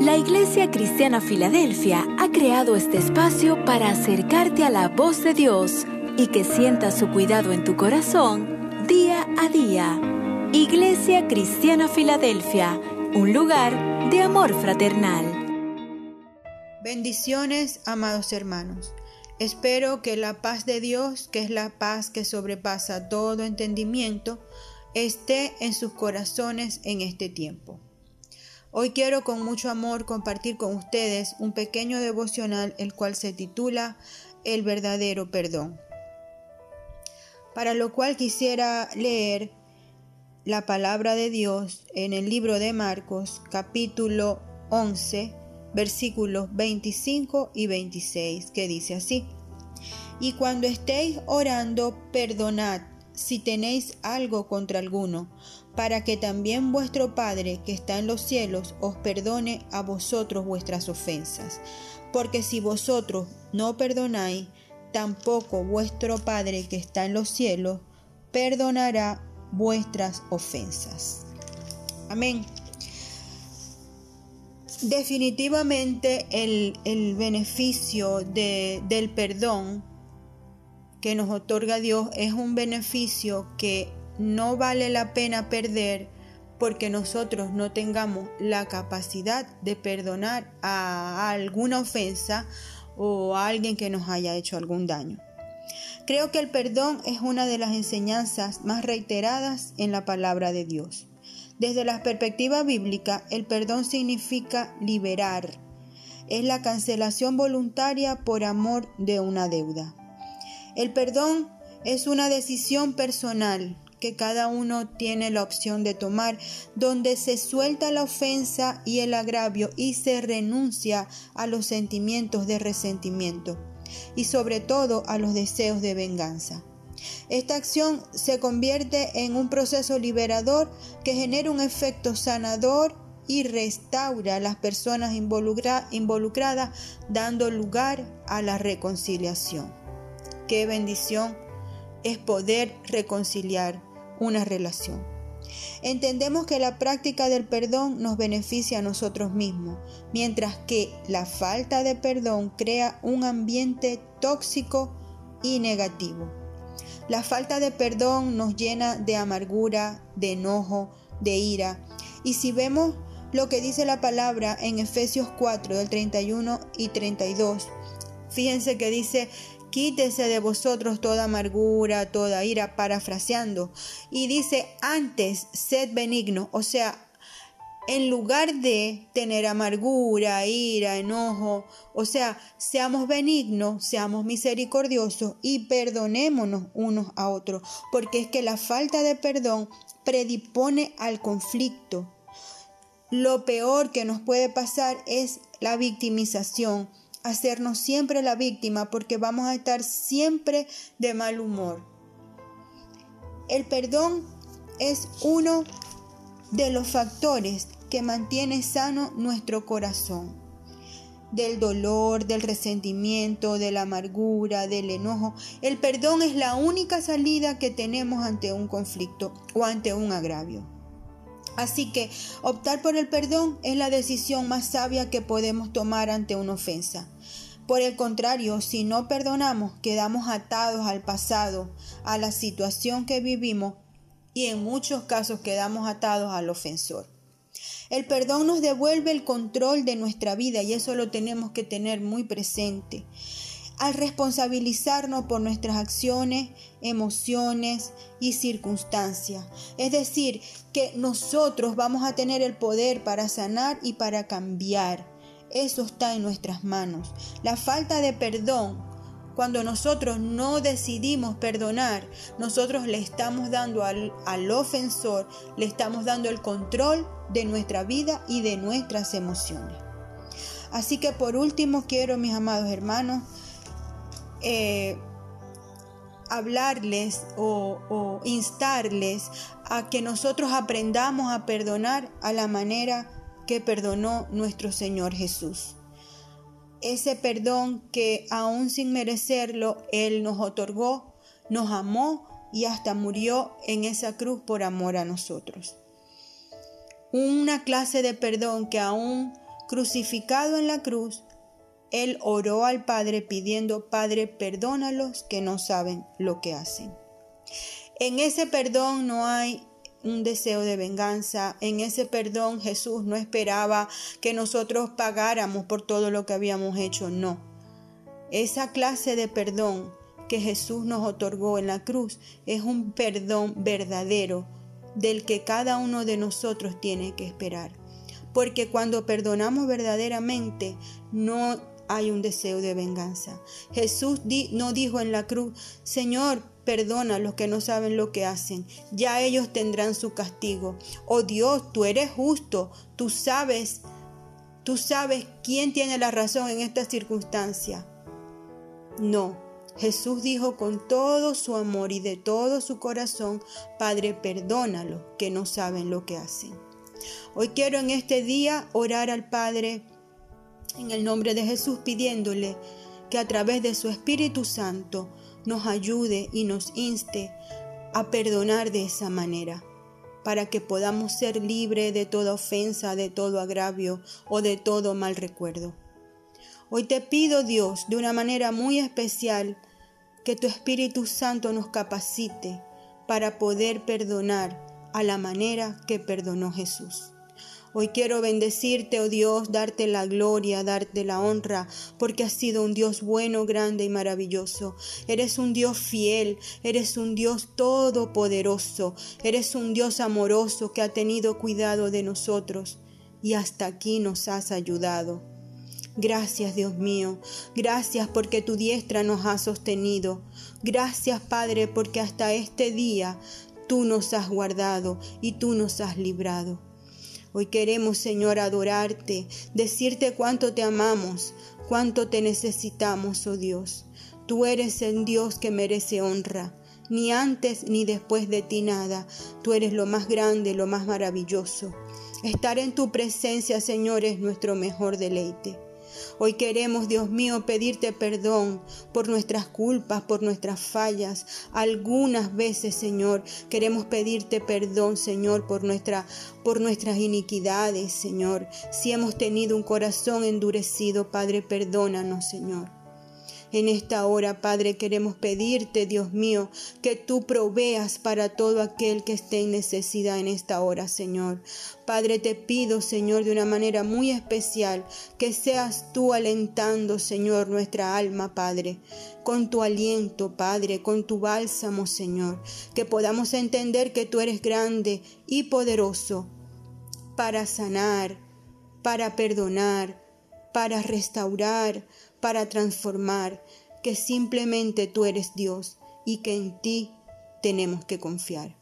La Iglesia Cristiana Filadelfia ha creado este espacio para acercarte a la voz de Dios y que sientas su cuidado en tu corazón día a día. Iglesia Cristiana Filadelfia, un lugar de amor fraternal. Bendiciones, amados hermanos. Espero que la paz de Dios, que es la paz que sobrepasa todo entendimiento, esté en sus corazones en este tiempo. Hoy quiero con mucho amor compartir con ustedes un pequeño devocional el cual se titula El verdadero perdón. Para lo cual quisiera leer la palabra de Dios en el libro de Marcos capítulo 11 versículos 25 y 26 que dice así. Y cuando estéis orando, perdonad si tenéis algo contra alguno, para que también vuestro Padre que está en los cielos os perdone a vosotros vuestras ofensas. Porque si vosotros no perdonáis, tampoco vuestro Padre que está en los cielos perdonará vuestras ofensas. Amén. Definitivamente el, beneficio del perdón que nos otorga Dios es un beneficio que no vale la pena perder porque nosotros no tengamos la capacidad de perdonar a alguna ofensa o a alguien que nos haya hecho algún daño. Creo que el perdón es una de las enseñanzas más reiteradas en la palabra de Dios. Desde la perspectiva bíblica, el perdón significa liberar. Es la cancelación voluntaria por amor de una deuda. El perdón es una decisión personal que cada uno tiene la opción de tomar, donde se suelta la ofensa y el agravio y se renuncia a los sentimientos de resentimiento y sobre todo a los deseos de venganza. Esta acción se convierte en un proceso liberador que genera un efecto sanador y restaura a las personas involucradas dando lugar a la reconciliación. Qué bendición es poder reconciliar una relación. Entendemos que la práctica del perdón nos beneficia a nosotros mismos, mientras que la falta de perdón crea un ambiente tóxico y negativo. La falta de perdón nos llena de amargura, de enojo, de ira. Y si vemos lo que dice la palabra en Efesios 4 del 31 y 32, fíjense que dice, quítese de vosotros toda amargura, toda ira, parafraseando. Y dice, antes, sed benigno, o sea, en lugar de tener amargura, ira, enojo, o sea, seamos benignos, seamos misericordiosos y perdonémonos unos a otros, porque es que la falta de perdón predipone al conflicto. Lo peor que nos puede pasar es la victimización, hacernos siempre la víctima porque vamos a estar siempre de mal humor. El perdón es uno de los factores que mantiene sano nuestro corazón. Del dolor, del resentimiento, de la amargura, del enojo. El perdón es la única salida que tenemos ante un conflicto o ante un agravio. Así que optar por el perdón es la decisión más sabia que podemos tomar ante una ofensa. Por el contrario, si no perdonamos, quedamos atados al pasado, a la situación que vivimos y en muchos casos quedamos atados al ofensor. El perdón nos devuelve el control de nuestra vida y eso lo tenemos que tener muy presente. Al responsabilizarnos por nuestras acciones, emociones y circunstancias. Es decir, que nosotros vamos a tener el poder para sanar y para cambiar. Eso está en nuestras manos. La falta de perdón cuando nosotros no decidimos perdonar, nosotros le estamos dando al, ofensor, le estamos dando el control de nuestra vida y de nuestras emociones. Así que por último quiero, mis amados hermanos, eh, hablarles o, o instarles a que nosotros aprendamos a perdonar a la manera que perdonó nuestro Señor Jesús ese perdón que aún sin merecerlo Él nos otorgó, nos amó y hasta murió en esa cruz por amor a nosotros. Una clase de perdón que aún crucificado en la cruz, Él oró al Padre pidiendo, Padre, perdónalos que no saben lo que hacen. En ese perdón no hay un deseo de venganza. En ese perdón Jesús no esperaba que nosotros pagáramos por todo lo que habíamos hecho, no. Esa clase de perdón que Jesús nos otorgó en la cruz es un perdón verdadero del que cada uno de nosotros tiene que esperar. Porque cuando perdonamos verdaderamente no hay un deseo de venganza. Jesús no dijo en la cruz, Señor, perdona a los que no saben lo que hacen, ya ellos tendrán su castigo. Oh Dios, tú eres justo, tú sabes, tú sabes quién tiene la razón en esta circunstancia. No, Jesús dijo con todo su amor y de todo su corazón, Padre, perdónalo, que no saben lo que hacen. Hoy quiero en este día orar al Padre en el nombre de Jesús pidiéndole que a través de su Espíritu Santo nos ayude y nos inste a perdonar de esa manera, para que podamos ser libres de toda ofensa, de todo agravio o de todo mal recuerdo. Hoy te pido, Dios, de una manera muy especial, que tu Espíritu Santo nos capacite para poder perdonar a la manera que perdonó Jesús. Hoy quiero bendecirte, oh Dios, darte la gloria, darte la honra, porque has sido un Dios bueno, grande y maravilloso. Eres un Dios fiel, eres un Dios todopoderoso, eres un Dios amoroso que ha tenido cuidado de nosotros y hasta aquí nos has ayudado. Gracias Dios mío, gracias porque tu diestra nos ha sostenido. Gracias Padre porque hasta este día tú nos has guardado y tú nos has librado. Hoy queremos, Señor, adorarte, decirte cuánto te amamos, cuánto te necesitamos, oh Dios. Tú eres el Dios que merece honra. Ni antes ni después de ti nada. Tú eres lo más grande, lo más maravilloso. Estar en tu presencia, Señor, es nuestro mejor deleite. Hoy queremos, Dios mío, pedirte perdón por nuestras culpas, por nuestras fallas. Algunas veces, Señor, queremos pedirte perdón, Señor, por, nuestra, por nuestras iniquidades, Señor. Si hemos tenido un corazón endurecido, Padre, perdónanos, Señor. En esta hora, Padre, queremos pedirte, Dios mío, que tú proveas para todo aquel que esté en necesidad en esta hora, Señor. Padre, te pido, Señor, de una manera muy especial, que seas tú alentando, Señor, nuestra alma, Padre, con tu aliento, Padre, con tu bálsamo, Señor, que podamos entender que tú eres grande y poderoso para sanar, para perdonar, para restaurar, para transformar, que simplemente tú eres Dios y que en ti tenemos que confiar.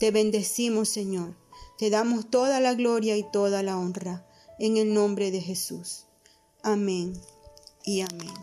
Te bendecimos, Señor. Te damos toda la gloria y toda la honra en el nombre de Jesús. Amén y amén.